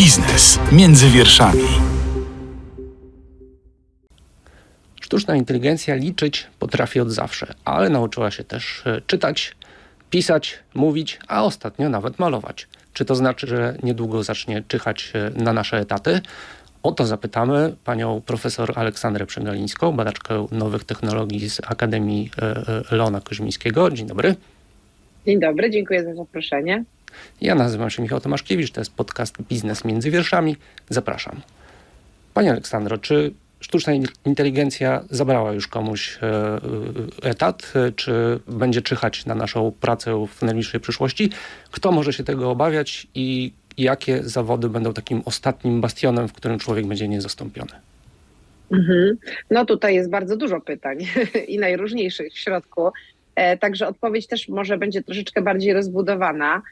Biznes między wierszami. Sztuczna inteligencja liczyć potrafi od zawsze, ale nauczyła się też e, czytać, pisać, mówić, a ostatnio nawet malować. Czy to znaczy, że niedługo zacznie czyhać e, na nasze etaty? O to zapytamy panią profesor Aleksandrę Przegalińską, badaczkę nowych technologii z Akademii e, Leona Koźmińskiego. Dzień dobry. Dzień dobry, dziękuję za zaproszenie. Ja nazywam się Michał Tomaszkiewicz, to jest podcast Biznes między wierszami. Zapraszam. Panie Aleksandro, czy sztuczna inteligencja zabrała już komuś e, e, etat, e, czy będzie czyhać na naszą pracę w najbliższej przyszłości? Kto może się tego obawiać i jakie zawody będą takim ostatnim bastionem, w którym człowiek będzie niezastąpiony? Mhm. No tutaj jest bardzo dużo pytań i najróżniejszych w środku. Także odpowiedź też może będzie troszeczkę bardziej rozbudowana.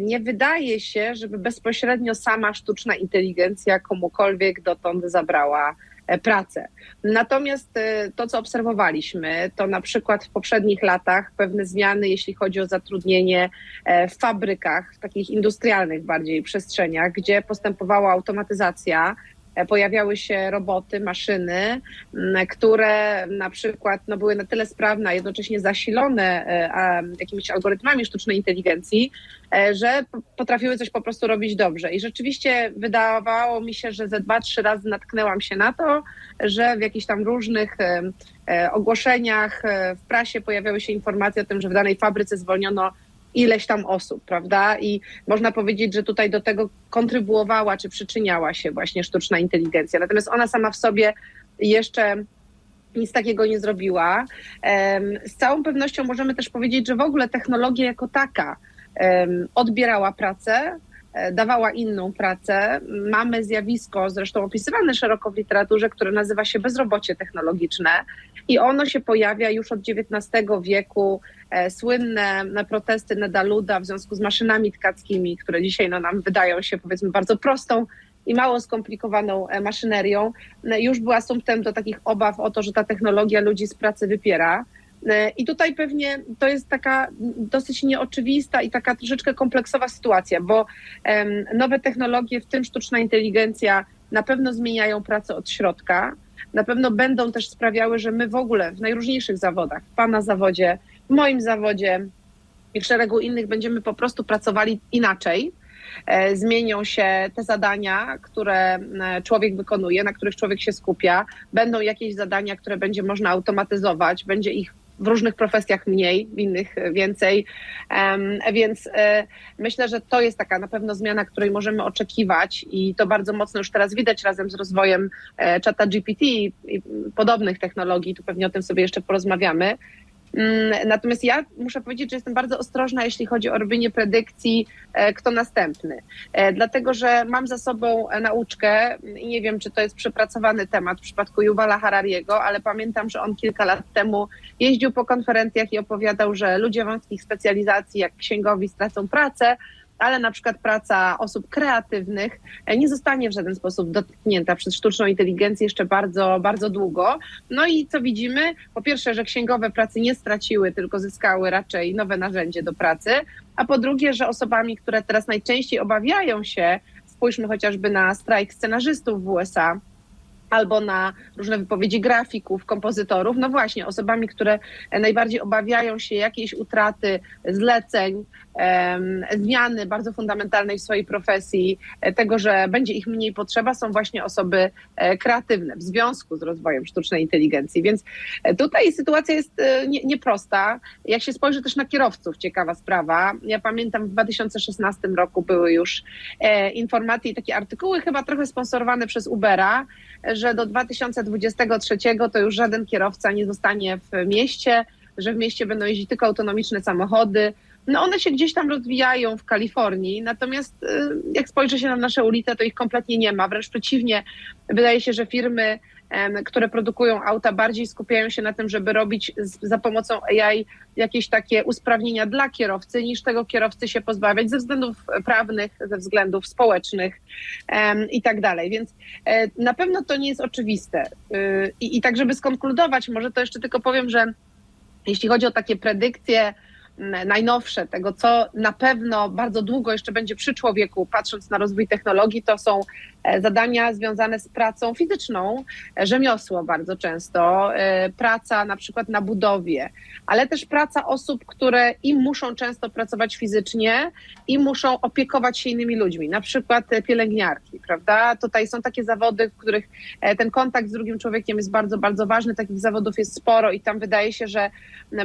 Nie wydaje się, żeby bezpośrednio sama sztuczna inteligencja komukolwiek dotąd zabrała e, pracę. Natomiast e, to, co obserwowaliśmy, to na przykład w poprzednich latach pewne zmiany, jeśli chodzi o zatrudnienie e, w fabrykach, w takich industrialnych bardziej przestrzeniach, gdzie postępowała automatyzacja, E, pojawiały się roboty, maszyny, które na przykład no, były na tyle sprawne, a jednocześnie zasilone e, jakimiś algorytmami sztucznej inteligencji, e, że potrafiły coś po prostu robić dobrze. I rzeczywiście wydawało mi się, że ze dwa, trzy razy natknęłam się na to, że w jakichś tam różnych ogłoszeniach w prasie pojawiały się informacje o tym, że w danej fabryce zwolniono ileś tam osób, prawda? I można powiedzieć, że tutaj do tego kontrybuowała czy przyczyniała się właśnie sztuczna inteligencja. Natomiast ona sama w sobie jeszcze nic takiego nie zrobiła. Z całą pewnością możemy też powiedzieć, że w ogóle technologia jako taka odbierała pracę, dawała inną pracę. Mamy zjawisko, zresztą opisywane szeroko w literaturze, które nazywa się bezrobocie technologiczne i ono się pojawia już od XIX wieku E, słynne protesty Nedaluda w związku z maszynami tkackimi, które dzisiaj no, nam wydają się powiedzmy bardzo prostą i mało skomplikowaną e, maszynerią, już była sumptem do takich obaw o to, że ta technologia ludzi z pracy wypiera. E, I tutaj pewnie to jest taka dosyć nieoczywista i taka troszeczkę kompleksowa sytuacja, bo nowe technologie, w tym sztuczna inteligencja, na pewno zmieniają pracę od środka. Na pewno będą też sprawiały, że my w ogóle w najróżniejszych zawodach, w Pana zawodzie, w moim zawodzie i w szeregu innych będziemy po prostu pracowali inaczej. E, zmienią się te zadania, które e, człowiek wykonuje, na których człowiek się skupia. Będą jakieś zadania, które będzie można automatyzować, będzie ich w różnych profesjach mniej, w innych więcej. Więc e, myślę, że to jest taka na pewno zmiana, której możemy oczekiwać i to bardzo mocno już teraz widać razem z rozwojem czata GPT i podobnych technologii. Tu pewnie o tym sobie jeszcze porozmawiamy. Mm, natomiast ja muszę powiedzieć, że jestem bardzo ostrożna, jeśli chodzi o robienie predykcji, e, kto następny. E, dlatego, że mam za sobą nauczkę i nie wiem, czy to jest przepracowany temat w przypadku Yuvala Harariego, ale pamiętam, że on kilka lat temu jeździł po konferencjach i opowiadał, że ludzie wąskich specjalizacji, jak księgowi, stracą pracę, ale na przykład praca osób kreatywnych e, nie zostanie w żaden sposób dotknięta przez sztuczną inteligencję jeszcze bardzo, bardzo długo. No i co widzimy? Po pierwsze, że księgowe pracy nie straciły, tylko zyskały raczej nowe narzędzie do pracy, a po drugie, że osobami, które teraz najczęściej obawiają się, spójrzmy chociażby na strajk scenarzystów w USA, albo na różne wypowiedzi grafików, kompozytorów. No właśnie, osobami, które najbardziej obawiają się jakiejś utraty zleceń, zmiany bardzo fundamentalnej w swojej profesji, e, tego, że będzie ich mniej potrzeba, są właśnie osoby e, kreatywne w związku z rozwojem sztucznej inteligencji. Więc e, tutaj sytuacja jest nieprosta. Jak się spojrzy też na kierowców, ciekawa sprawa. Ja pamiętam w 2016 roku były już informacje i takie artykuły, chyba trochę sponsorowane przez Ubera, że do 2023 to już żaden kierowca nie zostanie w mieście, że w mieście będą jeździć tylko autonomiczne samochody. No one się gdzieś tam rozwijają w Kalifornii, natomiast y, jak spojrzy się na nasze ulice, to ich kompletnie nie ma. Wręcz przeciwnie, wydaje się, że firmy które produkują auta, bardziej skupiają się na tym, żeby robić za pomocą AI jakieś takie usprawnienia dla kierowcy, niż tego kierowcy się pozbawiać ze względów prawnych, ze względów społecznych i tak dalej. Więc e, na pewno to nie jest oczywiste. Y, I, I tak, żeby skonkludować, może to jeszcze tylko powiem, że jeśli chodzi o takie predykcje, najnowsze, tego co na pewno bardzo długo jeszcze będzie przy człowieku, patrząc na rozwój technologii, to są zadania związane z pracą fizyczną, e, rzemiosło bardzo często, e, praca na przykład na budowie, ale też praca osób, które i muszą często pracować fizycznie i muszą opiekować się innymi ludźmi, na przykład pielęgniarki, prawda? Tutaj są takie zawody, w których ten kontakt z drugim człowiekiem jest bardzo, bardzo ważny, takich zawodów jest sporo i tam wydaje się, że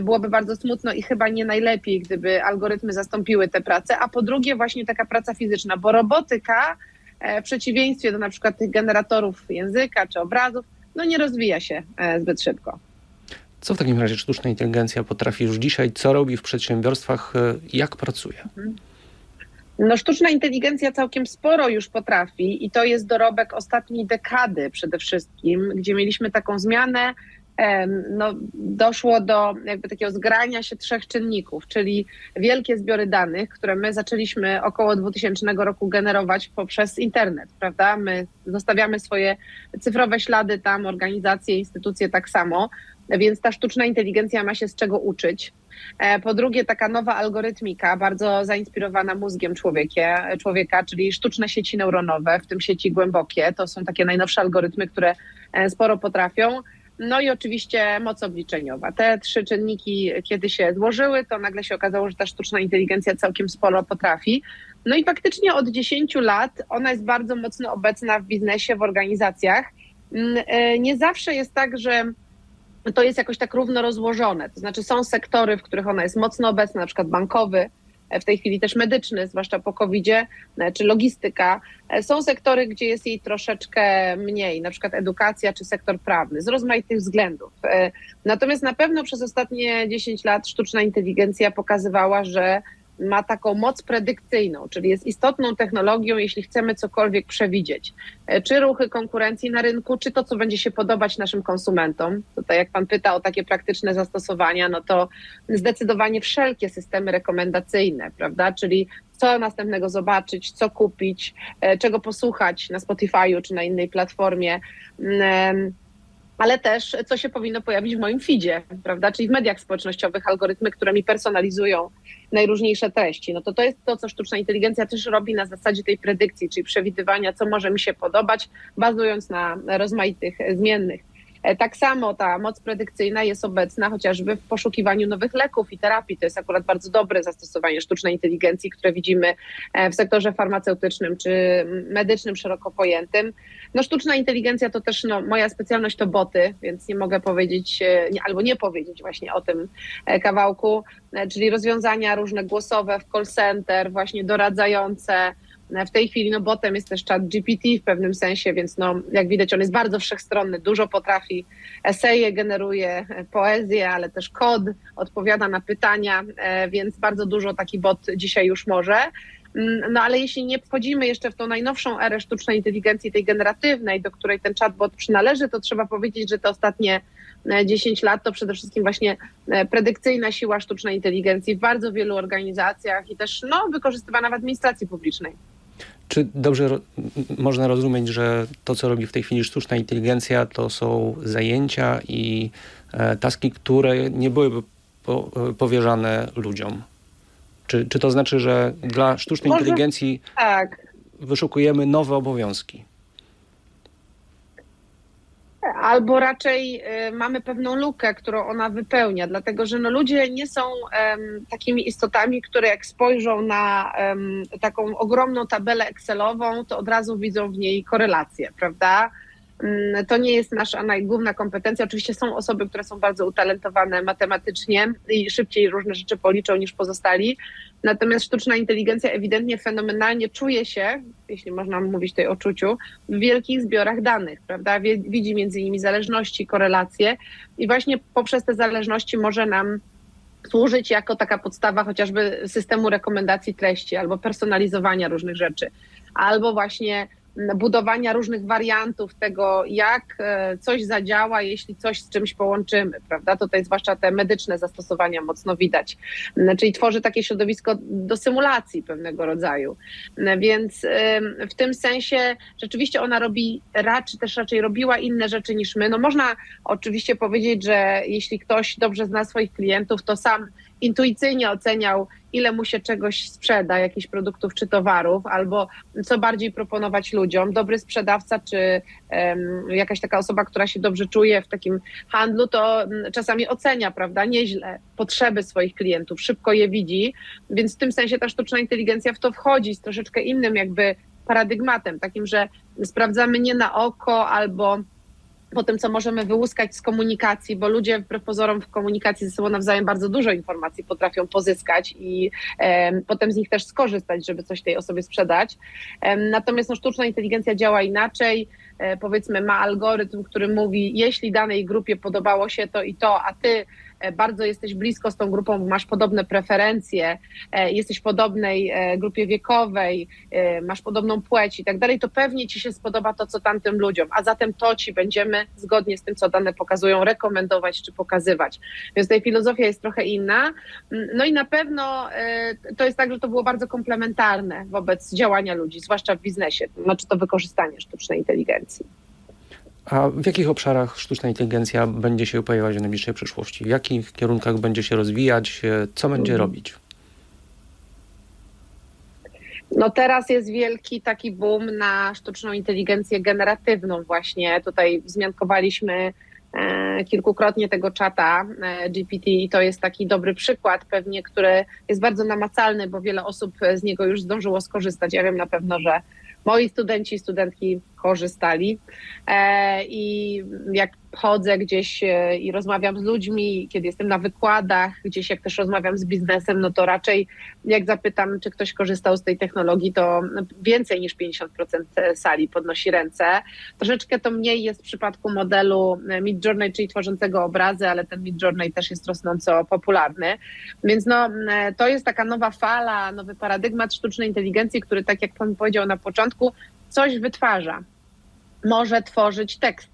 byłoby bardzo smutno i chyba nie najlepiej, gdyby algorytmy zastąpiły tę pracę, a po drugie właśnie taka praca fizyczna, bo robotyka e, w przeciwieństwie do na przykład tych generatorów języka czy obrazów, no nie rozwija się e, zbyt szybko. Co w takim razie sztuczna inteligencja potrafi już dzisiaj? Co robi w przedsiębiorstwach? E, jak pracuje? Mhm. No, sztuczna inteligencja całkiem sporo już potrafi i to jest dorobek ostatniej dekady przede wszystkim, gdzie mieliśmy taką zmianę no, doszło do jakby takiego zgrania się trzech czynników, czyli wielkie zbiory danych, które my zaczęliśmy około 2000 roku generować poprzez internet, prawda? My zostawiamy swoje cyfrowe ślady tam, organizacje, instytucje tak samo, więc ta sztuczna inteligencja ma się z czego uczyć. E, po drugie, taka nowa algorytmika, bardzo zainspirowana mózgiem człowieka, czyli sztuczne sieci neuronowe, w tym sieci głębokie. To są takie najnowsze algorytmy, które e, sporo potrafią. No i oczywiście moc obliczeniowa. Te trzy czynniki, kiedy się złożyły, to nagle się okazało, że ta sztuczna inteligencja całkiem sporo potrafi. No i faktycznie od 10 lat ona jest bardzo mocno obecna w biznesie, w organizacjach. Mm, e, nie zawsze jest tak, że to jest jakoś tak równo rozłożone. To znaczy są sektory, w których ona jest mocno obecna, na przykład bankowy, w tej chwili też medyczny, zwłaszcza po COVID-zie, e, czy logistyka. E, są sektory, gdzie jest jej troszeczkę mniej, na przykład edukacja czy sektor prawny, z rozmaitych względów. E, natomiast na pewno przez ostatnie 10 lat sztuczna inteligencja pokazywała, że ma taką moc predykcyjną, czyli jest istotną technologią, jeśli chcemy cokolwiek przewidzieć. E, czy ruchy konkurencji na rynku, czy to, co będzie się podobać naszym konsumentom. Tutaj, jak Pan pyta o takie praktyczne zastosowania, no to zdecydowanie wszelkie systemy rekomendacyjne, prawda? Czyli co następnego zobaczyć, co kupić, e, czego posłuchać na Spotify'u czy na innej platformie mm, ale też co się powinno pojawić w moim feedzie, prawda? Czyli w mediach społecznościowych algorytmy, które mi personalizują najróżniejsze treści. No to to jest to, co sztuczna inteligencja też robi na zasadzie tej predykcji, czyli przewidywania, co może mi się podobać, bazując na rozmaitych zmiennych. E, tak samo ta moc predykcyjna jest obecna chociażby w poszukiwaniu nowych leków i terapii. To jest akurat bardzo dobre zastosowanie sztucznej inteligencji, które widzimy e, w sektorze farmaceutycznym czy medycznym szeroko pojętym. No, sztuczna inteligencja to też no, moja specjalność to boty, więc nie mogę powiedzieć e, albo nie powiedzieć właśnie o tym kawałku, czyli rozwiązania różne głosowe w call center, właśnie doradzające w tej chwili no botem jest też chat GPT w pewnym sensie, więc no, jak widać on jest bardzo wszechstronny, dużo potrafi, eseje generuje, poezję, ale też kod, odpowiada na pytania, e, więc bardzo dużo taki bot dzisiaj już może. Mm, no ale jeśli nie wchodzimy jeszcze w tą najnowszą erę sztucznej inteligencji, tej generatywnej, do której ten chatbot przynależy, to trzeba powiedzieć, że te ostatnie 10 e, lat to przede wszystkim właśnie e, predykcyjna siła sztucznej inteligencji w bardzo wielu organizacjach i też no, wykorzystywana w administracji publicznej. Czy dobrze ro można rozumieć, że to, co robi w tej chwili sztuczna inteligencja, to są zajęcia i e, taski, które nie byłyby po, e, powierzane ludziom? Czy, czy to znaczy, że dla sztucznej Może, inteligencji tak. wyszukujemy nowe obowiązki? Albo raczej y, mamy pewną lukę, którą ona wypełnia, dlatego że no ludzie nie są um, takimi istotami, które jak spojrzą na um, taką ogromną tabelę Excelową, to od razu widzą w niej korelację, prawda? Um, to nie jest nasza najgłówna kompetencja. Oczywiście są osoby, które są bardzo utalentowane matematycznie i szybciej różne rzeczy policzą niż pozostali, Natomiast sztuczna inteligencja ewidentnie fenomenalnie czuje się, jeśli można mówić tutaj o czuciu, w wielkich zbiorach danych, prawda? Widzi między nimi zależności, korelacje i właśnie poprzez te zależności może nam służyć jako taka podstawa chociażby systemu rekomendacji treści albo personalizowania różnych rzeczy, albo właśnie budowania różnych wariantów tego, jak e, coś zadziała, jeśli coś z czymś połączymy, prawda? Tutaj zwłaszcza te medyczne zastosowania mocno widać. Czyli tworzy takie środowisko do symulacji pewnego rodzaju. Więc w tym sensie rzeczywiście ona robi raczej, też raczej robiła inne rzeczy niż my. No można oczywiście powiedzieć, że jeśli ktoś dobrze zna swoich klientów, to sam intuicyjnie oceniał, ile mu się czegoś sprzeda, jakichś produktów czy towarów, albo co bardziej proponować ludziom. Dobry sprzedawca czy um, jakaś taka osoba, która się dobrze czuje w takim handlu, to um, czasami ocenia, prawda, nieźle potrzeby swoich klientów, szybko je widzi, więc w tym sensie ta sztuczna inteligencja w to wchodzi z troszeczkę innym jakby paradygmatem, takim, że sprawdzamy nie na oko albo po tym, co możemy wyłuskać z komunikacji, bo ludzie wbrew pozorom w komunikacji ze sobą nawzajem bardzo dużo informacji potrafią pozyskać i e, potem z nich też skorzystać, żeby coś tej osobie sprzedać. E, natomiast no, sztuczna inteligencja działa inaczej. E, powiedzmy, ma algorytm, który mówi, jeśli danej grupie podobało się to i to, a ty bardzo jesteś blisko z tą grupą, masz podobne preferencje, e, jesteś w podobnej e, grupie wiekowej, masz podobną płeć i tak dalej, to pewnie ci się spodoba to, co tamtym ludziom, a zatem to ci będziemy zgodnie z tym, co dane pokazują, rekomendować czy pokazywać. Więc tutaj filozofia jest trochę inna. Mm, no i na pewno to jest tak, że to było bardzo komplementarne wobec działania ludzi, zwłaszcza w biznesie, znaczy to wykorzystanie sztucznej inteligencji. A w jakich obszarach sztuczna inteligencja będzie się pojawiać w najbliższej przyszłości? W jakich kierunkach będzie się rozwijać? Co będzie mhm. robić? No teraz jest wielki taki boom na sztuczną inteligencję generatywną właśnie. Tutaj wzmiankowaliśmy e, kilkukrotnie tego czata e, GPT i to jest taki dobry przykład pewnie, który jest bardzo namacalny, bo wiele osób z niego już zdążyło skorzystać. Ja wiem na pewno, że moi studenci i studentki korzystali. E, I jak chodzę gdzieś e, i rozmawiam z ludźmi, kiedy jestem na wykładach, gdzieś jak też rozmawiam z biznesem, no to raczej jak zapytam, czy ktoś korzystał z tej technologii, to więcej niż 50% sali podnosi ręce. Troszeczkę to mniej jest w przypadku modelu Midjourney, czyli tworzącego obrazy, ale ten Midjourney też jest rosnąco popularny. Więc no, to jest taka nowa fala, nowy paradygmat sztucznej inteligencji, który tak jak pan powiedział na początku, coś wytwarza. Może tworzyć tekst,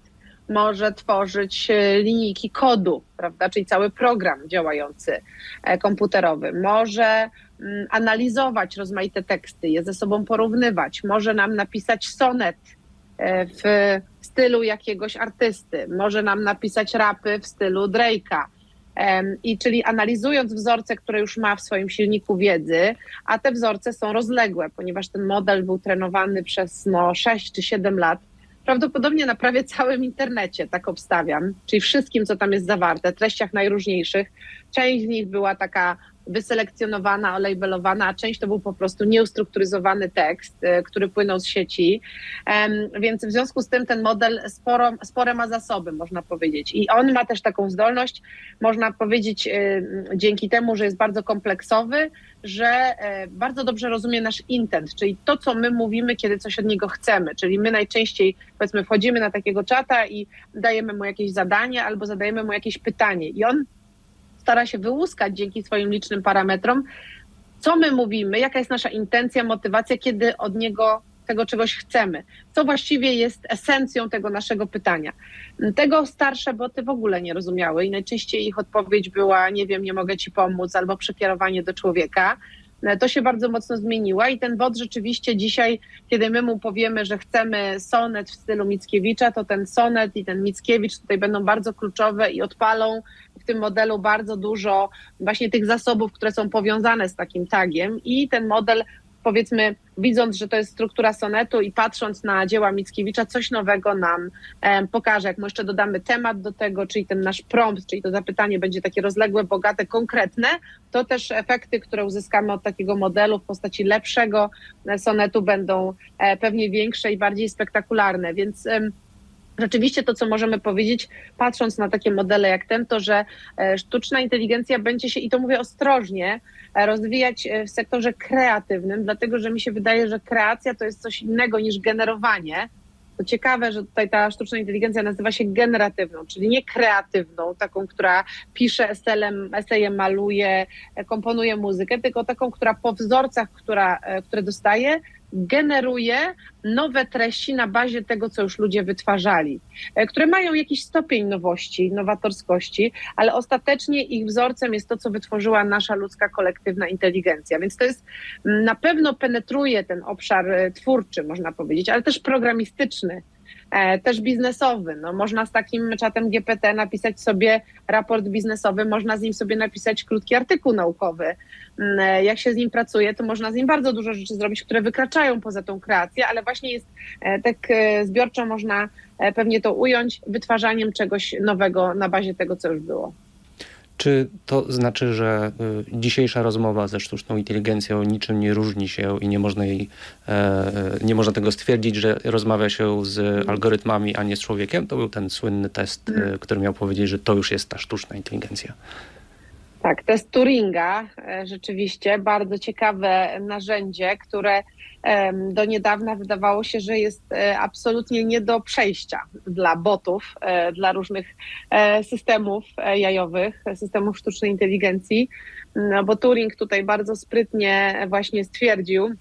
może tworzyć e, linijki kodu, prawda, czyli cały program działający e, komputerowy, może mm, analizować rozmaite teksty, je ze sobą porównywać, może nam napisać sonet e, w stylu jakiegoś artysty, może nam napisać rapy w stylu Drake'a, i czyli analizując wzorce, które już ma w swoim silniku wiedzy, a te wzorce są rozległe, ponieważ ten model był trenowany przez no, 6 czy 7 lat, prawdopodobnie na prawie całym internecie, tak obstawiam, czyli wszystkim, co tam jest zawarte, treściach najróżniejszych. Część z nich była taka wyselekcjonowana, olabelowana, a część to był po prostu nieustrukturyzowany tekst, y, który płynął z sieci. Więc w związku z tym ten model sporo, spore ma zasoby, można powiedzieć. I on ma też taką zdolność, można powiedzieć, y, dzięki temu, że jest bardzo kompleksowy, że y, bardzo dobrze rozumie nasz intent, czyli to, co my mówimy, kiedy coś od niego chcemy. Czyli my najczęściej, powiedzmy, wchodzimy na takiego czata i dajemy mu jakieś zadanie albo zadajemy mu jakieś pytanie. I on stara się wyłuskać dzięki swoim licznym parametrom, co my mówimy, jaka jest nasza intencja, motywacja, kiedy od niego tego czegoś chcemy. Co właściwie jest esencją tego naszego pytania. Tego starsze boty w ogóle nie rozumiały i najczęściej ich odpowiedź była: Nie wiem, nie mogę ci pomóc, albo przekierowanie do człowieka. To się bardzo mocno zmieniła i ten bot rzeczywiście dzisiaj, kiedy my mu powiemy, że chcemy sonet w stylu Mickiewicza, to ten sonet i ten Mickiewicz tutaj będą bardzo kluczowe i odpalą w tym modelu bardzo dużo właśnie tych zasobów, które są powiązane z takim tagiem i ten model powiedzmy, widząc, że to jest struktura sonetu i patrząc na dzieła Mickiewicza, coś nowego nam e, pokaże. Jak mu jeszcze dodamy temat do tego, czyli ten nasz prompt, czyli to zapytanie będzie takie rozległe, bogate, konkretne, to też efekty, które uzyskamy od takiego modelu w postaci lepszego sonetu będą e, pewnie większe i bardziej spektakularne. Więc Rzeczywiście to, co możemy powiedzieć, patrząc na takie modele jak ten, to że e, sztuczna inteligencja będzie się, i to mówię ostrożnie, e, rozwijać e, w sektorze kreatywnym, dlatego że mi się wydaje, że kreacja to jest coś innego niż generowanie. To ciekawe, że tutaj ta sztuczna inteligencja nazywa się generatywną, czyli nie kreatywną, taką, która pisze esejem, esejem maluje, komponuje muzykę, tylko taką, która po wzorcach, która, które dostaje, generuje nowe treści na bazie tego, co już ludzie wytwarzali, e, które mają jakiś stopień nowości, nowatorskości, ale ostatecznie ich wzorcem jest to, co wytworzyła nasza ludzka kolektywna inteligencja. Więc to jest na pewno penetruje ten obszar e, twórczy, można powiedzieć, ale też programistyczny też biznesowy. No, można z takim czatem GPT napisać sobie raport biznesowy, można z nim sobie napisać krótki artykuł naukowy. Mm, e, jak się z nim pracuje, to można z nim bardzo dużo rzeczy zrobić, które wykraczają poza tą kreację, ale właśnie jest e, tak e, zbiorczo można e, pewnie to ująć wytwarzaniem czegoś nowego na bazie tego, co już było. Czy to znaczy, że y, dzisiejsza rozmowa ze sztuczną inteligencją niczym nie różni się i nie można, jej, e, nie można tego stwierdzić, że rozmawia się z algorytmami, a nie z człowiekiem? To był ten słynny test, y, który miał powiedzieć, że to już jest ta sztuczna inteligencja. Tak, test Turinga, e, rzeczywiście. Bardzo ciekawe narzędzie, które do niedawna wydawało się, że jest e, absolutnie nie do przejścia dla botów, e, dla różnych systemów jajowych, systemów sztucznej inteligencji, no bo Turing tutaj bardzo sprytnie właśnie stwierdził,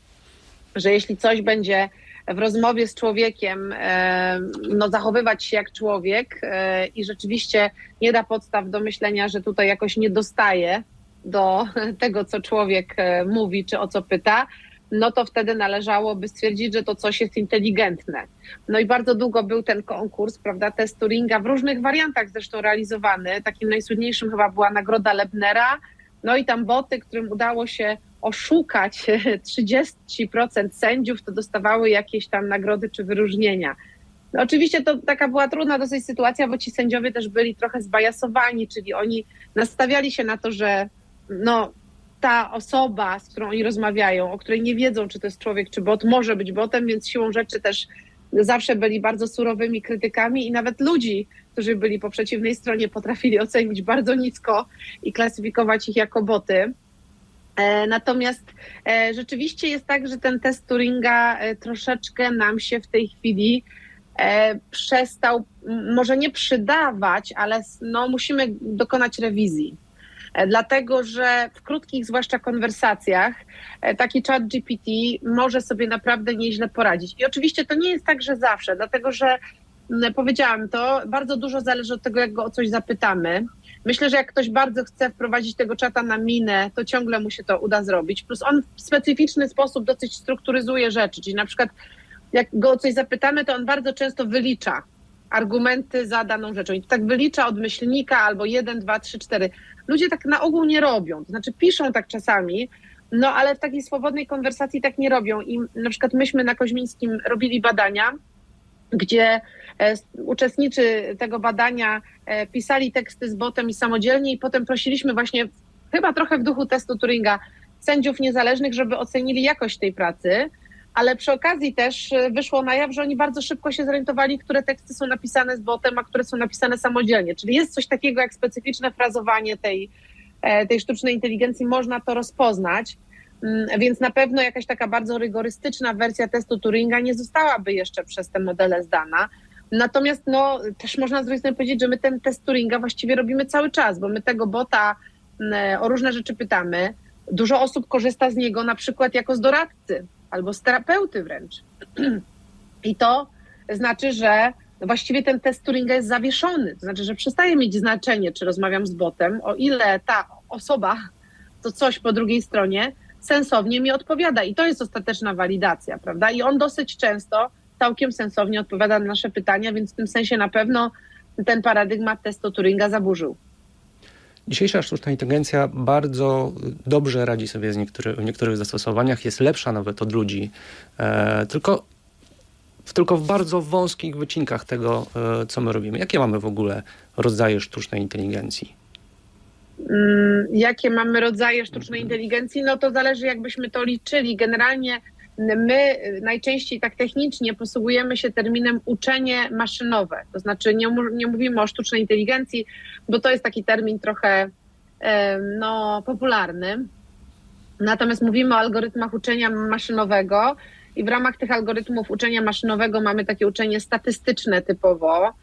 że jeśli coś będzie w rozmowie z człowiekiem e, no, zachowywać się jak człowiek e, i rzeczywiście nie da podstaw do myślenia, że tutaj jakoś nie dostaje do tego, co człowiek e, mówi czy o co pyta, no to wtedy należałoby stwierdzić, że to coś jest inteligentne. No i bardzo długo był ten konkurs, prawda, test Turinga w różnych wariantach zresztą realizowany. Takim najsłynniejszym chyba była nagroda Lebnera, no i tam boty, którym udało się oszukać 30% sędziów, to dostawały jakieś tam nagrody czy wyróżnienia. No oczywiście to taka była trudna dosyć sytuacja, bo ci sędziowie też byli trochę zbajasowani, czyli oni nastawiali się na to, że no, ta osoba, z którą oni rozmawiają, o której nie wiedzą, czy to jest człowiek, czy bot, może być botem, więc siłą rzeczy też zawsze byli bardzo surowymi krytykami i nawet ludzi, którzy byli po przeciwnej stronie, potrafili ocenić bardzo nisko i klasyfikować ich jako boty. E, natomiast e, rzeczywiście jest tak, że ten test Turinga e, troszeczkę nam się w tej chwili przestał, może nie przydawać, ale no, musimy dokonać rewizji. Dlatego, że w krótkich, zwłaszcza konwersacjach, taki chat GPT może sobie naprawdę nieźle poradzić. I oczywiście to nie jest tak, że zawsze, dlatego że powiedziałam to, bardzo dużo zależy od tego, jak go o coś zapytamy. Myślę, że jak ktoś bardzo chce wprowadzić tego czata na minę, to ciągle mu się to uda zrobić. Plus on w specyficzny sposób dosyć strukturyzuje rzeczy, czyli na przykład jak go o coś zapytamy, to on bardzo często wylicza argumenty za daną rzeczą. I tak wylicza od myślnika albo jeden, dwa, trzy, cztery. Ludzie tak na ogół nie robią. To znaczy piszą tak czasami, no ale w takiej swobodnej konwersacji tak nie robią. I na przykład myśmy na Koźmińskim robili badania, gdzie e, uczestnicy tego badania e, pisali teksty z botem i samodzielnie i potem prosiliśmy właśnie, chyba trochę w duchu testu Turinga, sędziów niezależnych, żeby ocenili jakość tej pracy, ale przy okazji też e, wyszło na jaw, że oni bardzo szybko się zorientowali, które teksty są napisane z botem, a które są napisane samodzielnie. Czyli jest coś takiego jak specyficzne frazowanie tej, tej sztucznej inteligencji, można to rozpoznać. Mm, więc na pewno jakaś taka bardzo rygorystyczna wersja testu Turinga nie zostałaby jeszcze przez te modele zdana. Natomiast no, też można z drugiej strony powiedzieć, że my ten test Turinga właściwie robimy cały czas, bo my tego bota mm, o różne rzeczy pytamy. Dużo osób korzysta z niego na przykład jako z doradcy albo z terapeuty wręcz. I to znaczy, że właściwie ten test Turinga jest zawieszony. To znaczy, że przestaje mieć znaczenie, czy rozmawiam z botem, o ile ta osoba to coś po drugiej stronie sensownie mi odpowiada. I to jest ostateczna walidacja, prawda? I on dosyć często całkiem sensownie odpowiada na nasze pytania, więc w tym sensie na pewno ten paradygmat testu Turinga zaburzył. Dzisiejsza sztuczna inteligencja bardzo dobrze radzi sobie z niektóry, w niektórych zastosowaniach, jest lepsza nawet od ludzi, e, tylko, tylko w bardzo wąskich wycinkach tego, e, co my robimy. Jakie mamy w ogóle rodzaje sztucznej inteligencji? Mm, jakie mamy rodzaje sztucznej inteligencji, no to zależy jakbyśmy to liczyli. Generalnie my najczęściej tak technicznie posługujemy się terminem uczenie maszynowe. To znaczy nie, nie mówimy o sztucznej inteligencji, bo to jest taki termin trochę no, popularny. Natomiast mówimy o algorytmach uczenia maszynowego i w ramach tych algorytmów uczenia maszynowego mamy takie uczenie statystyczne typowo,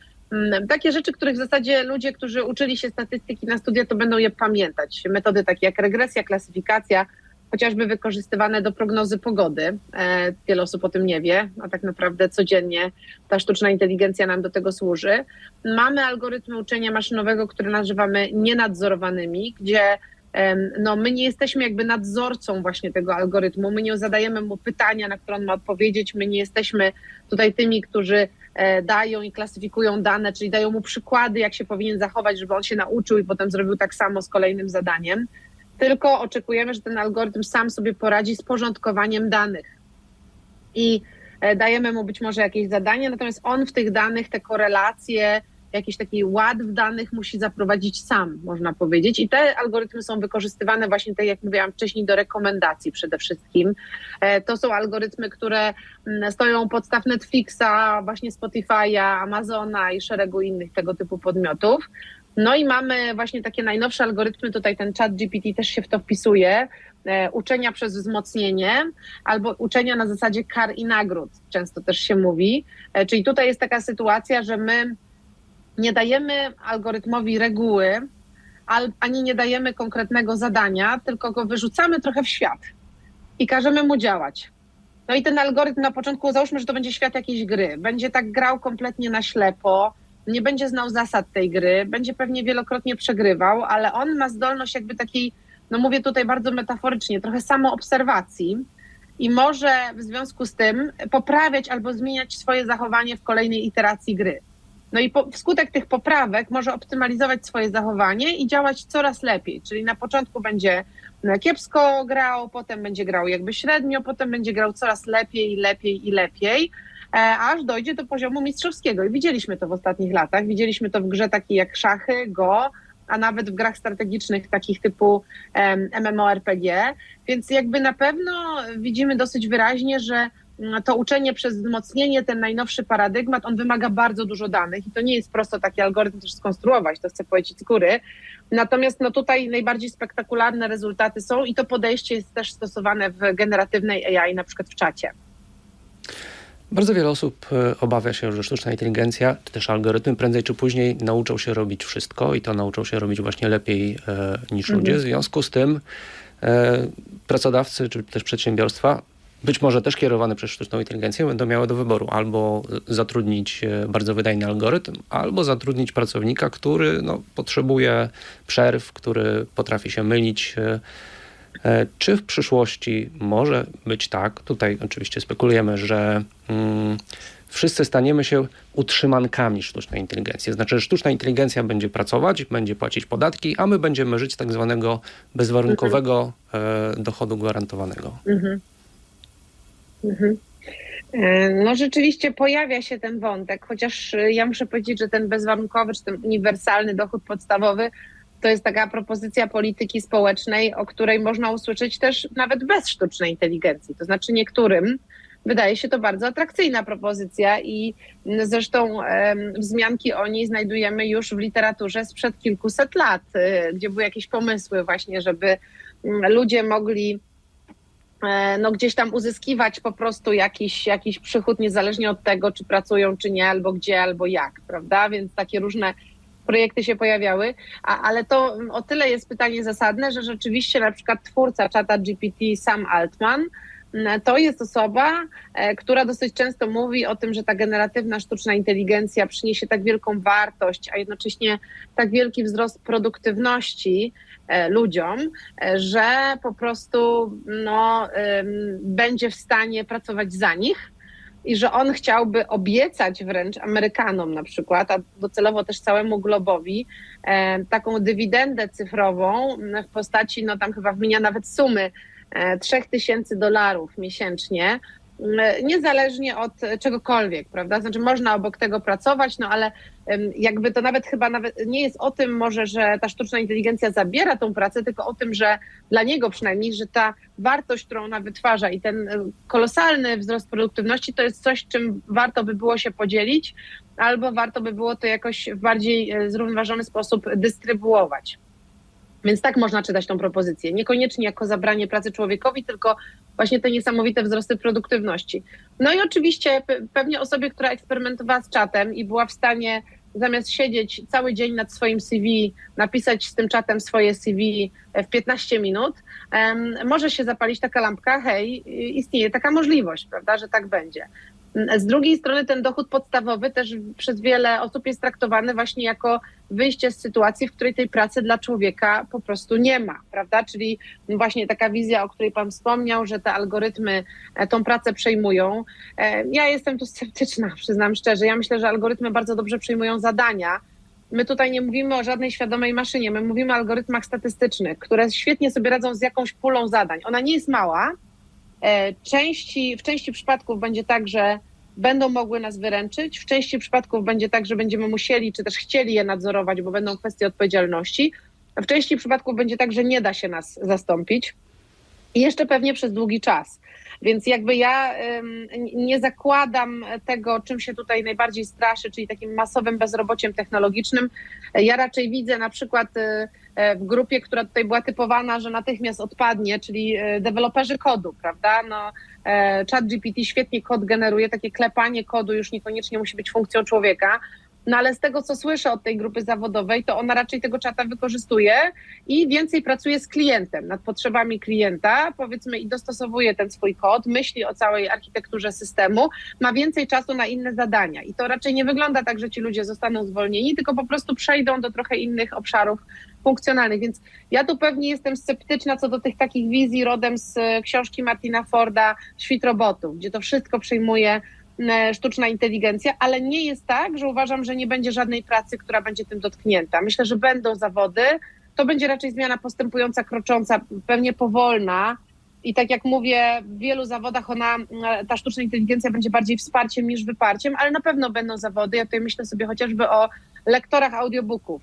takie rzeczy, których w zasadzie ludzie, którzy uczyli się statystyki na studia, to będą je pamiętać. Metody takie jak regresja, klasyfikacja, chociażby wykorzystywane do prognozy pogody. E, wiele osób o tym nie wie, a tak naprawdę codziennie ta sztuczna inteligencja nam do tego służy. Mamy algorytmy uczenia maszynowego, które nazywamy nienadzorowanymi, gdzie no, my nie jesteśmy jakby nadzorcą właśnie tego algorytmu, my nie zadajemy mu pytania, na które on ma odpowiedzieć, my nie jesteśmy tutaj tymi, którzy dają i klasyfikują dane, czyli dają mu przykłady, jak się powinien zachować, żeby on się nauczył i potem zrobił tak samo z kolejnym zadaniem. Tylko oczekujemy, że ten algorytm sam sobie poradzi z porządkowaniem danych. I e, dajemy mu być może jakieś zadanie, natomiast on w tych danych te korelacje, jakiś taki ład w danych musi zaprowadzić sam, można powiedzieć. I te algorytmy są wykorzystywane właśnie, tak jak mówiłam wcześniej, do rekomendacji przede wszystkim. E, to są algorytmy, które mm, stoją podstaw Netflixa, właśnie Spotify'a, Amazona i szeregu innych tego typu podmiotów. No i mamy właśnie takie najnowsze algorytmy, tutaj ten chat GPT też się w to wpisuje, e, uczenia przez wzmocnienie albo uczenia na zasadzie kar i nagród, często też się mówi. E, czyli tutaj jest taka sytuacja, że my nie dajemy algorytmowi reguły, ani nie dajemy konkretnego zadania, tylko go wyrzucamy trochę w świat i każemy mu działać. No i ten algorytm na początku, załóżmy, że to będzie świat jakiejś gry, będzie tak grał kompletnie na ślepo, nie będzie znał zasad tej gry, będzie pewnie wielokrotnie przegrywał, ale on ma zdolność jakby takiej, no mówię tutaj bardzo metaforycznie, trochę samoobserwacji i może w związku z tym poprawiać albo zmieniać swoje zachowanie w kolejnej iteracji gry. No i po, wskutek tych poprawek może optymalizować swoje zachowanie i działać coraz lepiej. Czyli na początku będzie no, kiepsko grał, potem będzie grał jakby średnio, potem będzie grał coraz lepiej, lepiej i lepiej, e, aż dojdzie do poziomu mistrzowskiego. I widzieliśmy to w ostatnich latach. Widzieliśmy to w grze takiej jak szachy, go, a nawet w grach strategicznych takich typu MMORPG. Więc jakby na pewno widzimy dosyć wyraźnie, że to uczenie przez wzmocnienie, ten najnowszy paradygmat, on wymaga bardzo dużo danych i to nie jest prosto taki algorytm też skonstruować, to chcę powiedzieć z góry. Natomiast no tutaj najbardziej spektakularne rezultaty są i to podejście jest też stosowane w generatywnej AI, na przykład w czacie. Bardzo wiele osób e, obawia się, że sztuczna inteligencja, czy też algorytmy prędzej czy później nauczą się robić wszystko i to nauczą się robić właśnie lepiej e, niż mhm. ludzie. W związku z tym e, pracodawcy czy też przedsiębiorstwa być może też kierowane przez sztuczną inteligencję, będą miały do wyboru albo zatrudnić e, bardzo wydajny algorytm, albo zatrudnić pracownika, który no, potrzebuje przerw, który potrafi się mylić. E, e, czy w przyszłości może być tak, tutaj oczywiście spekulujemy, że mm, wszyscy staniemy się utrzymankami sztucznej inteligencji. Znaczy, że sztuczna inteligencja będzie pracować, będzie płacić podatki, a my będziemy żyć tak zwanego bezwarunkowego mhm. dochodu gwarantowanego. Mhm. Mhm. E, no rzeczywiście pojawia się ten wątek, chociaż e, ja muszę powiedzieć, że ten bezwarunkowy czy ten uniwersalny dochód podstawowy to jest taka propozycja polityki społecznej, o której można usłyszeć też nawet bez sztucznej inteligencji. To znaczy niektórym wydaje się to bardzo atrakcyjna propozycja i zresztą wzmianki o niej znajdujemy już w literaturze sprzed kilkuset lat, e, gdzie były jakieś pomysły właśnie, żeby mm, ludzie mogli no gdzieś tam uzyskiwać po prostu jakiś, jakiś przychód, niezależnie od tego, czy pracują, czy nie, albo gdzie, albo jak, prawda? Więc takie różne projekty się pojawiały, a, ale to o tyle jest pytanie zasadne, że rzeczywiście na przykład twórca czata GPT, Sam Altman, to jest osoba, e, która dosyć często mówi o tym, że ta generatywna sztuczna inteligencja przyniesie tak wielką wartość, a jednocześnie tak wielki wzrost produktywności, E, ludziom, e, że po prostu no, będzie w stanie pracować za nich i że on chciałby obiecać wręcz Amerykanom na przykład, a docelowo też całemu globowi, e, taką dywidendę cyfrową w postaci, no tam chyba wymienia nawet sumy 3000 dolarów miesięcznie, niezależnie od czegokolwiek, prawda? Znaczy można obok tego pracować, no ale jakby to nawet chyba nawet nie jest o tym może, że ta sztuczna inteligencja zabiera tą pracę, tylko o tym, że dla niego przynajmniej, że ta wartość, którą ona wytwarza i ten kolosalny wzrost produktywności to jest coś, czym warto by było się podzielić, albo warto by było to jakoś w bardziej e, zrównoważony sposób dystrybuować. Więc tak można czytać tą propozycję. Niekoniecznie jako zabranie pracy człowiekowi, tylko właśnie te niesamowite wzrosty produktywności. No i oczywiście pewnie osobie, która eksperymentowała z czatem i była w stanie zamiast siedzieć cały dzień nad swoim CV, napisać z tym czatem swoje CV w 15 minut, może się zapalić taka lampka, hej, istnieje taka możliwość, prawda, że tak będzie. Z drugiej strony ten dochód podstawowy też przez wiele osób jest traktowany właśnie jako wyjście z sytuacji, w której tej pracy dla człowieka po prostu nie ma, prawda? Czyli właśnie taka wizja, o której Pan wspomniał, że te algorytmy e, tą pracę przejmują. E, ja jestem tu sceptyczna, przyznam szczerze. Ja myślę, że algorytmy bardzo dobrze przejmują zadania. My tutaj nie mówimy o żadnej świadomej maszynie, my mówimy o algorytmach statystycznych, które świetnie sobie radzą z jakąś pulą zadań. Ona nie jest mała, części, w części przypadków będzie tak, że będą mogły nas wyręczyć, w części przypadków będzie tak, że będziemy musieli czy też chcieli je nadzorować, bo będą kwestie odpowiedzialności, w części przypadków będzie tak, że nie da się nas zastąpić i jeszcze pewnie przez długi czas. Więc jakby ja nie zakładam tego, czym się tutaj najbardziej straszy, czyli takim masowym bezrobociem technologicznym. Ja raczej widzę na przykład y, E, w grupie, która tutaj była typowana, że natychmiast odpadnie, czyli e, deweloperzy kodu, prawda? No, e, chat GPT świetnie kod generuje, takie klepanie kodu już niekoniecznie musi być funkcją człowieka, no ale z tego, co słyszę od tej grupy zawodowej, to ona raczej tego czata wykorzystuje i więcej pracuje z klientem, nad potrzebami klienta, powiedzmy, i dostosowuje ten swój kod, myśli o całej architekturze systemu, ma więcej czasu na inne zadania. I to raczej nie wygląda tak, że ci ludzie zostaną zwolnieni, tylko po prostu przejdą do trochę innych obszarów funkcjonalnych. Więc ja tu pewnie jestem sceptyczna co do tych takich wizji rodem z książki Martina Forda Świt robotów, gdzie to wszystko przejmuje sztuczna inteligencja, ale nie jest tak, że uważam, że nie będzie żadnej pracy, która będzie tym dotknięta. Myślę, że będą zawody. To będzie raczej zmiana postępująca, krocząca, pewnie powolna. I tak jak mówię, w wielu zawodach ona, e, ta sztuczna inteligencja będzie bardziej wsparciem niż wyparciem, ale na pewno będą zawody. Ja tutaj myślę sobie chociażby o lektorach audiobooków.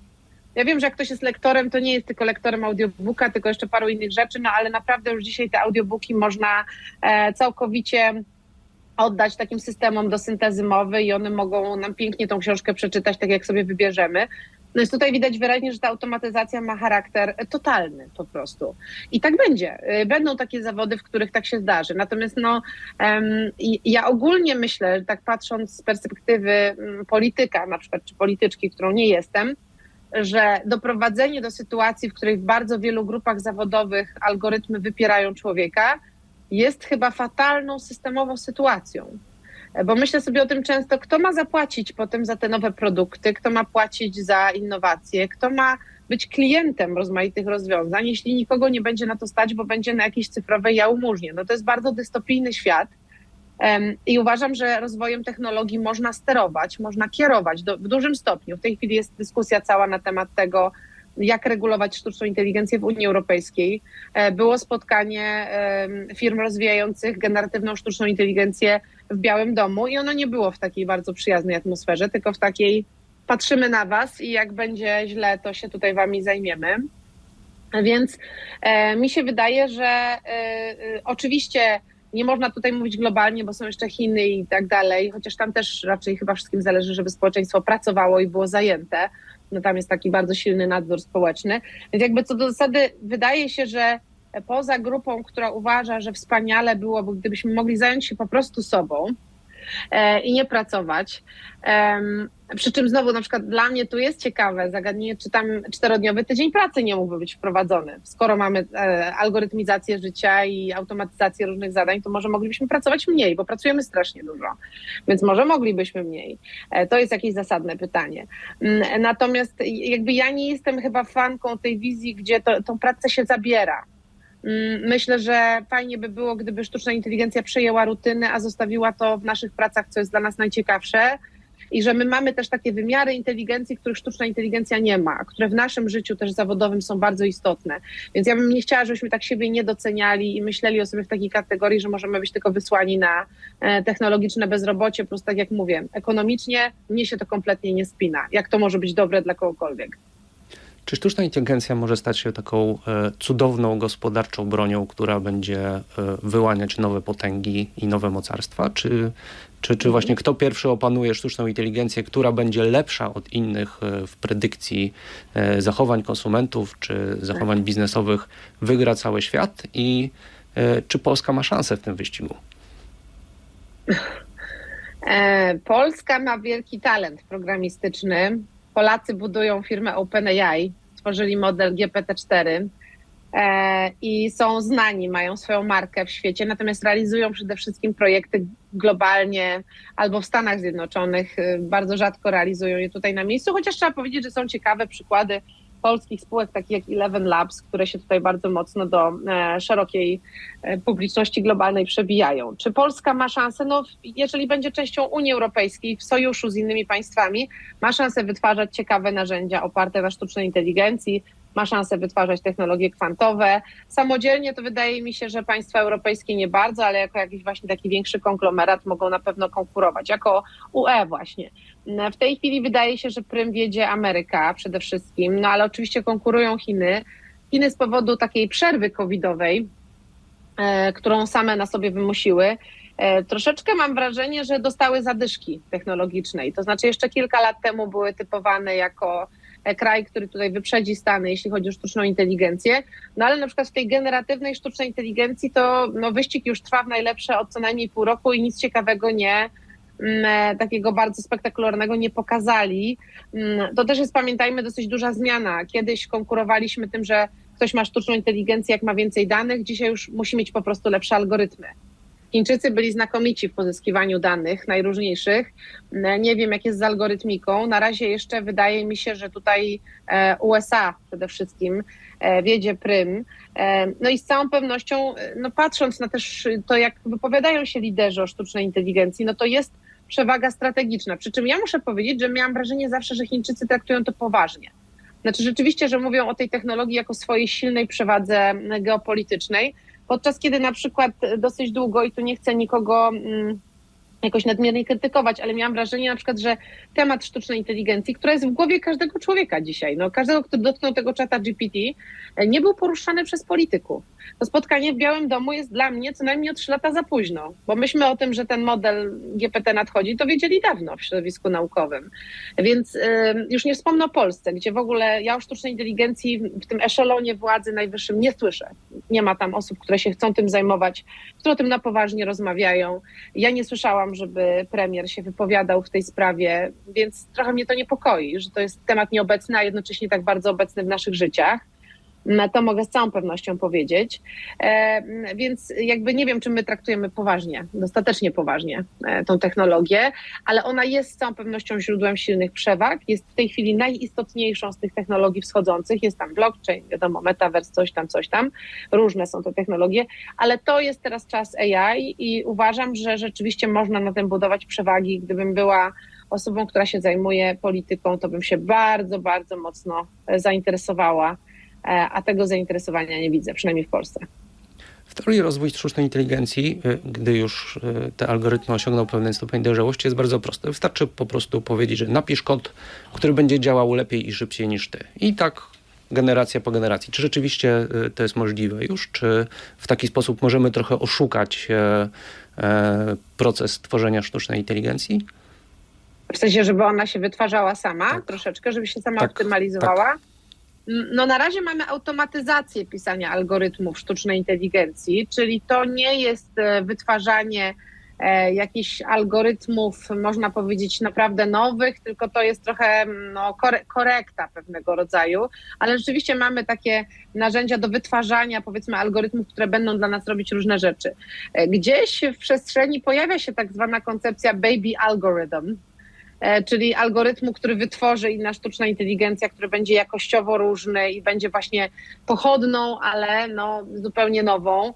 Ja wiem, że jak ktoś jest lektorem, to nie jest tylko lektorem audiobooka, tylko jeszcze paru innych rzeczy, no ale naprawdę już dzisiaj te audiobooki można e, całkowicie oddać takim systemom do syntezy mowy i one mogą nam pięknie tą książkę przeczytać, tak jak sobie wybierzemy. No jest tutaj widać wyraźnie, że ta automatyzacja ma charakter totalny po prostu. I tak będzie. Y, będą takie zawody, w których tak się zdarzy. Natomiast no, ja ogólnie myślę, tak patrząc z perspektywy mm, polityka na przykład, czy polityczki, którą nie jestem, że doprowadzenie do sytuacji, w której w bardzo wielu grupach zawodowych algorytmy wypierają człowieka, jest chyba fatalną systemową sytuacją. Bo myślę sobie o tym często, kto ma zapłacić potem za te nowe produkty, kto ma płacić za innowacje, kto ma być klientem rozmaitych rozwiązań, jeśli nikogo nie będzie na to stać, bo będzie na jakiejś cyfrowej jałmużnie. No to jest bardzo dystopijny świat. I uważam, że rozwojem technologii można sterować, można kierować do, w dużym stopniu. W tej chwili jest dyskusja cała na temat tego, jak regulować sztuczną inteligencję w Unii Europejskiej. E, było spotkanie firm rozwijających generatywną sztuczną inteligencję w Białym Domu i ono nie było w takiej bardzo przyjaznej atmosferze, tylko w takiej patrzymy na was i jak będzie źle, to się tutaj wami zajmiemy. Więc e, mi się wydaje, że e, oczywiście nie można tutaj mówić globalnie, bo są jeszcze Chiny i tak dalej, chociaż tam też raczej chyba wszystkim zależy, żeby społeczeństwo pracowało i było zajęte no tam jest taki bardzo silny nadzór społeczny. Więc jakby co do zasady wydaje się, że poza grupą, która uważa, że wspaniale byłoby, gdybyśmy mogli zająć się po prostu sobą, i nie pracować. Przy czym znowu na przykład dla mnie tu jest ciekawe zagadnienie, czy tam czterodniowy tydzień pracy nie mógłby być wprowadzony. Skoro mamy e, algorytmizację życia i automatyzację różnych zadań, to może moglibyśmy pracować mniej, bo pracujemy strasznie dużo. Więc może moglibyśmy mniej. E, to jest jakieś zasadne pytanie. Mm, natomiast jakby ja nie jestem chyba fanką tej wizji, gdzie to, tą pracę się zabiera. Mm, myślę, że fajnie by było, gdyby sztuczna inteligencja przejęła rutyny, a zostawiła to w naszych pracach, co jest dla nas najciekawsze. I że my mamy też takie wymiary inteligencji, których sztuczna inteligencja nie ma, które w naszym życiu też zawodowym są bardzo istotne. Więc ja bym nie chciała, żebyśmy tak siebie nie doceniali i myśleli o sobie w takiej kategorii, że możemy być tylko wysłani na e, technologiczne bezrobocie. Prostu tak jak mówię, ekonomicznie mnie się to kompletnie nie spina. Jak to może być dobre dla kogokolwiek? Czy sztuczna inteligencja może stać się taką e, cudowną gospodarczą bronią, która będzie e, wyłaniać nowe potęgi i nowe mocarstwa? Czy, czy, czy właśnie kto pierwszy opanuje sztuczną inteligencję, która będzie lepsza od innych e, w predykcji zachowań konsumentów czy zachowań biznesowych, wygra cały świat? I czy Polska ma szansę w tym wyścigu? Polska ma wielki talent programistyczny. Polacy budują firmę OpenAI, stworzyli model GPT-4. e, i są znani, mają swoją markę w świecie, natomiast realizują przede wszystkim projekty globalnie albo w Stanach Zjednoczonych. E, bardzo rzadko realizują je tutaj na miejscu, chociaż trzeba powiedzieć, że są ciekawe przykłady polskich spółek, takich jak Eleven Labs, które się tutaj bardzo mocno do e, szerokiej e, publiczności globalnej przebijają. Czy Polska ma szansę? No, jeżeli będzie częścią Unii Europejskiej, w sojuszu z innymi państwami, ma szansę wytwarzać ciekawe narzędzia oparte na sztucznej inteligencji, ma szansę wytwarzać technologie kwantowe. Samodzielnie to wydaje mi się, że państwa europejskie nie bardzo, ale jako jakiś właśnie taki większy konglomerat mogą na pewno konkurować, jako UE właśnie. W tej chwili wydaje się, że prym wiedzie Ameryka przede wszystkim, no ale oczywiście konkurują Chiny. Chiny z powodu takiej przerwy covidowej, e, którą same na sobie wymusiły, e, troszeczkę mam wrażenie, że dostały zadyszki technologicznej. To znaczy jeszcze kilka lat temu były typowane jako kraj, który tutaj wyprzedzi Stany, jeśli chodzi o sztuczną inteligencję. No ale na przykład w tej generatywnej sztucznej inteligencji to no, wyścig już trwa w najlepsze od co najmniej pół roku i nic ciekawego nie mm, e, takiego bardzo spektakularnego nie pokazali. Mm, to też jest, pamiętajmy, dosyć duża zmiana. Kiedyś konkurowaliśmy tym, że ktoś ma sztuczną inteligencję, jak ma więcej danych, dzisiaj już musi mieć po prostu lepsze algorytmy. Chińczycy byli znakomici w pozyskiwaniu danych najróżniejszych. Nie wiem, jak jest z algorytmiką. Na razie jeszcze wydaje mi się, że tutaj e, USA przede wszystkim e, wiedzie prym. E, no i z całą pewnością, no patrząc na też to, jak wypowiadają się liderzy o sztucznej inteligencji, no to jest przewaga strategiczna. Przy czym ja muszę powiedzieć, że miałam wrażenie zawsze, że Chińczycy traktują to poważnie. Znaczy rzeczywiście, że mówią o tej technologii jako swojej silnej przewadze geopolitycznej, Podczas kiedy na przykład dosyć długo, i tu nie chcę nikogo mm, jakoś nadmiernie krytykować, ale miałam wrażenie na przykład, że temat sztucznej inteligencji, która jest w głowie każdego człowieka dzisiaj, no każdego, kto dotknął tego czata GPT, nie był poruszany przez polityków to spotkanie w Białym Domu jest dla mnie co najmniej o trzy lata za późno, bo myśmy o tym, że ten model GPT nadchodzi, to wiedzieli dawno w środowisku naukowym. Więc już nie wspomnę o Polsce, gdzie w ogóle ja o sztucznej inteligencji w tym eszelonie władzy najwyższym nie słyszę. Nie ma tam osób, które się chcą tym zajmować, które o tym na poważnie rozmawiają. Ja nie słyszałam, żeby premier się wypowiadał w tej sprawie, więc trochę mnie to niepokoi, że to jest temat nieobecny, a jednocześnie tak bardzo obecny w naszych życiach. To mogę z całą pewnością powiedzieć. E, więc jakby nie wiem, czy my traktujemy poważnie, dostatecznie poważnie e, tą technologię, ale ona jest z całą pewnością źródłem silnych przewag. Jest w tej chwili najistotniejszą z tych technologii wschodzących. Jest tam blockchain, wiadomo, metaverse, coś tam, coś tam. Różne są te technologie, ale to jest teraz czas AI i uważam, że rzeczywiście można na tym budować przewagi. Gdybym była osobą, która się zajmuje polityką, to bym się bardzo, bardzo mocno zainteresowała a tego zainteresowania nie widzę, przynajmniej w Polsce. W teorii rozwój sztucznej inteligencji, y, gdy już y, te algorytmy osiągną pewien stopień dojrzałości, jest bardzo prosty. Wystarczy po prostu powiedzieć, że napisz kod, który będzie działał lepiej i szybciej niż ty. I tak generacja po generacji. Czy rzeczywiście y, to jest możliwe już? Czy w taki sposób możemy trochę oszukać e, e, proces tworzenia sztucznej inteligencji? W sensie, żeby ona się wytwarzała sama tak. troszeczkę, żeby się sama tak, optymalizowała? Tak. No na razie mamy automatyzację pisania algorytmów sztucznej inteligencji, czyli to nie jest e, wytwarzanie e, jakichś algorytmów, można powiedzieć, naprawdę nowych, tylko to jest trochę no, korekta pewnego rodzaju, ale rzeczywiście mamy takie narzędzia do wytwarzania, powiedzmy, algorytmów, które będą dla nas robić różne rzeczy. E, gdzieś w przestrzeni pojawia się tak zwana koncepcja baby algorithm, E, czyli algorytmu, który wytworzy inna sztuczna inteligencja, który będzie jakościowo różny i będzie właśnie pochodną, ale no, zupełnie nową.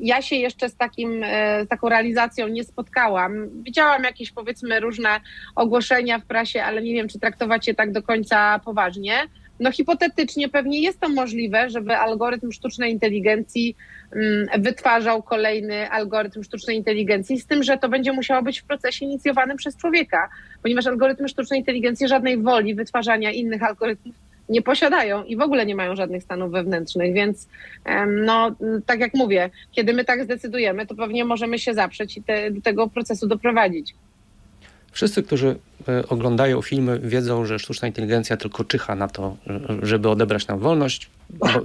Ja się jeszcze z, takim, e, z taką realizacją nie spotkałam. Widziałam jakieś powiedzmy różne ogłoszenia w prasie, ale nie wiem, czy traktować je tak do końca poważnie. No hipotetycznie pewnie jest to możliwe, żeby algorytm sztucznej inteligencji mm, wytwarzał kolejny algorytm sztucznej inteligencji, z tym, że to będzie musiało być w procesie inicjowanym przez człowieka, ponieważ algorytmy sztucznej inteligencji żadnej woli wytwarzania innych algorytmów nie posiadają i w ogóle nie mają żadnych stanów wewnętrznych, więc no, tak jak mówię, kiedy my tak zdecydujemy, to pewnie możemy się zaprzeć i te, do tego procesu doprowadzić. Wszyscy, którzy oglądają filmy, wiedzą, że sztuczna inteligencja tylko czyha na to, żeby odebrać nam wolność.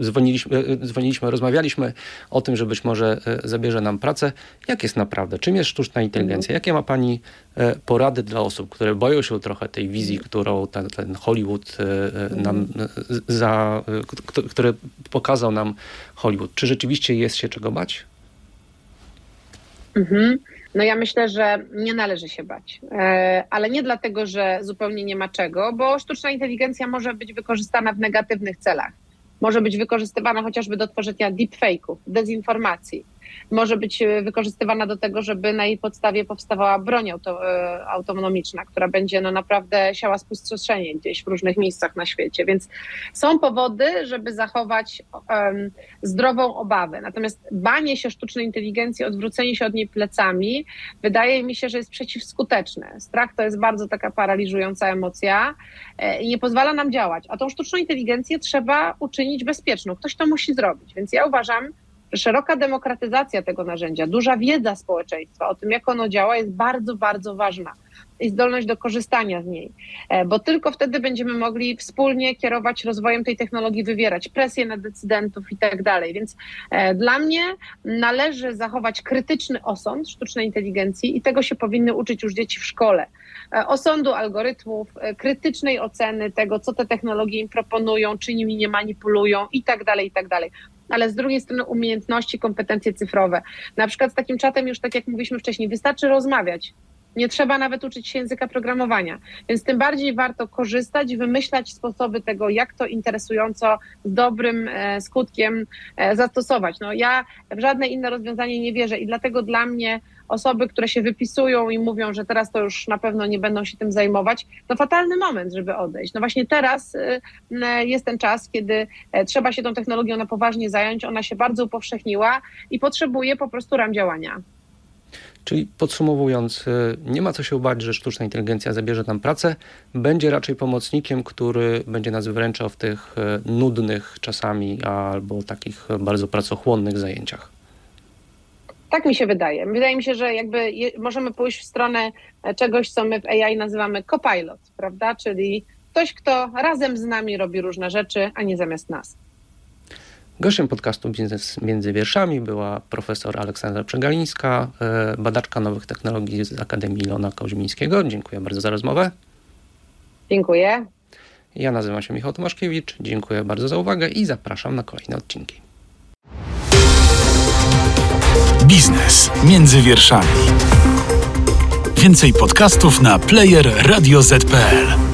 dzwoniliśmy, dzwoniliśmy, rozmawialiśmy o tym, że być może zabierze nam pracę. Jak jest naprawdę? Czym jest sztuczna inteligencja? Jakie ma Pani porady dla osób, które boją się trochę tej wizji, którą ten, ten Hollywood nam za, który pokazał nam Hollywood? Czy rzeczywiście jest się czego bać? Mhm. No ja myślę, że nie należy się bać, e, ale nie dlatego, że zupełnie nie ma czego, bo sztuczna inteligencja może być wykorzystana w negatywnych celach. Może być wykorzystywana chociażby do tworzenia deepfake'ów, dezinformacji może być e, wykorzystywana do tego, żeby na jej podstawie powstawała broń auto, e, autonomiczna, która będzie no naprawdę siała spustoszenie gdzieś w różnych miejscach na świecie. Więc są powody, żeby zachować um, zdrową obawę. Natomiast banie się sztucznej inteligencji, odwrócenie się od niej plecami, wydaje mi się, że jest przeciwskuteczne. Strach to jest bardzo taka paraliżująca emocja e, i nie pozwala nam działać. A tą sztuczną inteligencję trzeba uczynić bezpieczną. Ktoś to musi zrobić. Więc ja uważam, szeroka demokratyzacja tego narzędzia, duża wiedza społeczeństwa o tym, jak ono działa, jest bardzo, bardzo ważna i zdolność do korzystania z niej, e, bo tylko wtedy będziemy mogli wspólnie kierować rozwojem tej technologii, wywierać presję na decydentów i tak dalej. Więc e, dla mnie należy zachować krytyczny osąd sztucznej inteligencji i tego się powinny uczyć już dzieci w szkole. E, osądu algorytmów, krytycznej oceny tego, co te technologie im proponują, czy nimi nie manipulują i tak dalej, i tak dalej ale z drugiej strony umiejętności, kompetencje cyfrowe. Na przykład z takim czatem już, tak jak mówiliśmy wcześniej, wystarczy rozmawiać. Nie trzeba nawet uczyć się języka programowania, więc tym bardziej warto korzystać, wymyślać sposoby tego, jak to interesująco, z dobrym e, skutkiem e, zastosować. No, ja w żadne inne rozwiązanie nie wierzę i dlatego dla mnie osoby, które się wypisują i mówią, że teraz to już na pewno nie będą się tym zajmować, to fatalny moment, żeby odejść. No właśnie teraz y, y, jest ten czas, kiedy e, trzeba się tą technologią na poważnie zająć. Ona się bardzo upowszechniła i potrzebuje po prostu ram działania. Czyli podsumowując, y, nie ma co się bać, że sztuczna inteligencja zabierze nam pracę. Będzie raczej pomocnikiem, który będzie nas wyręczał w tych nudnych czasami albo takich bardzo pracochłonnych zajęciach. Tak mi się wydaje. Wydaje mi się, że jakby możemy pójść w stronę e, czegoś, co my w AI nazywamy copilot, prawda? Czyli ktoś, kto razem z nami robi różne rzeczy, a nie zamiast nas. Gościem podcastu Biznes między wierszami była profesor Aleksandra Przegalińska, e, badaczka nowych technologii z Akademii Ilona Koźmińskiego. Dziękuję bardzo za rozmowę. Dziękuję. Ja nazywam się Michał Tomaszkiewicz. Dziękuję bardzo za uwagę i zapraszam na kolejne odcinki. Biznes między wierszami. Więcej podcastów na player radioz.pl.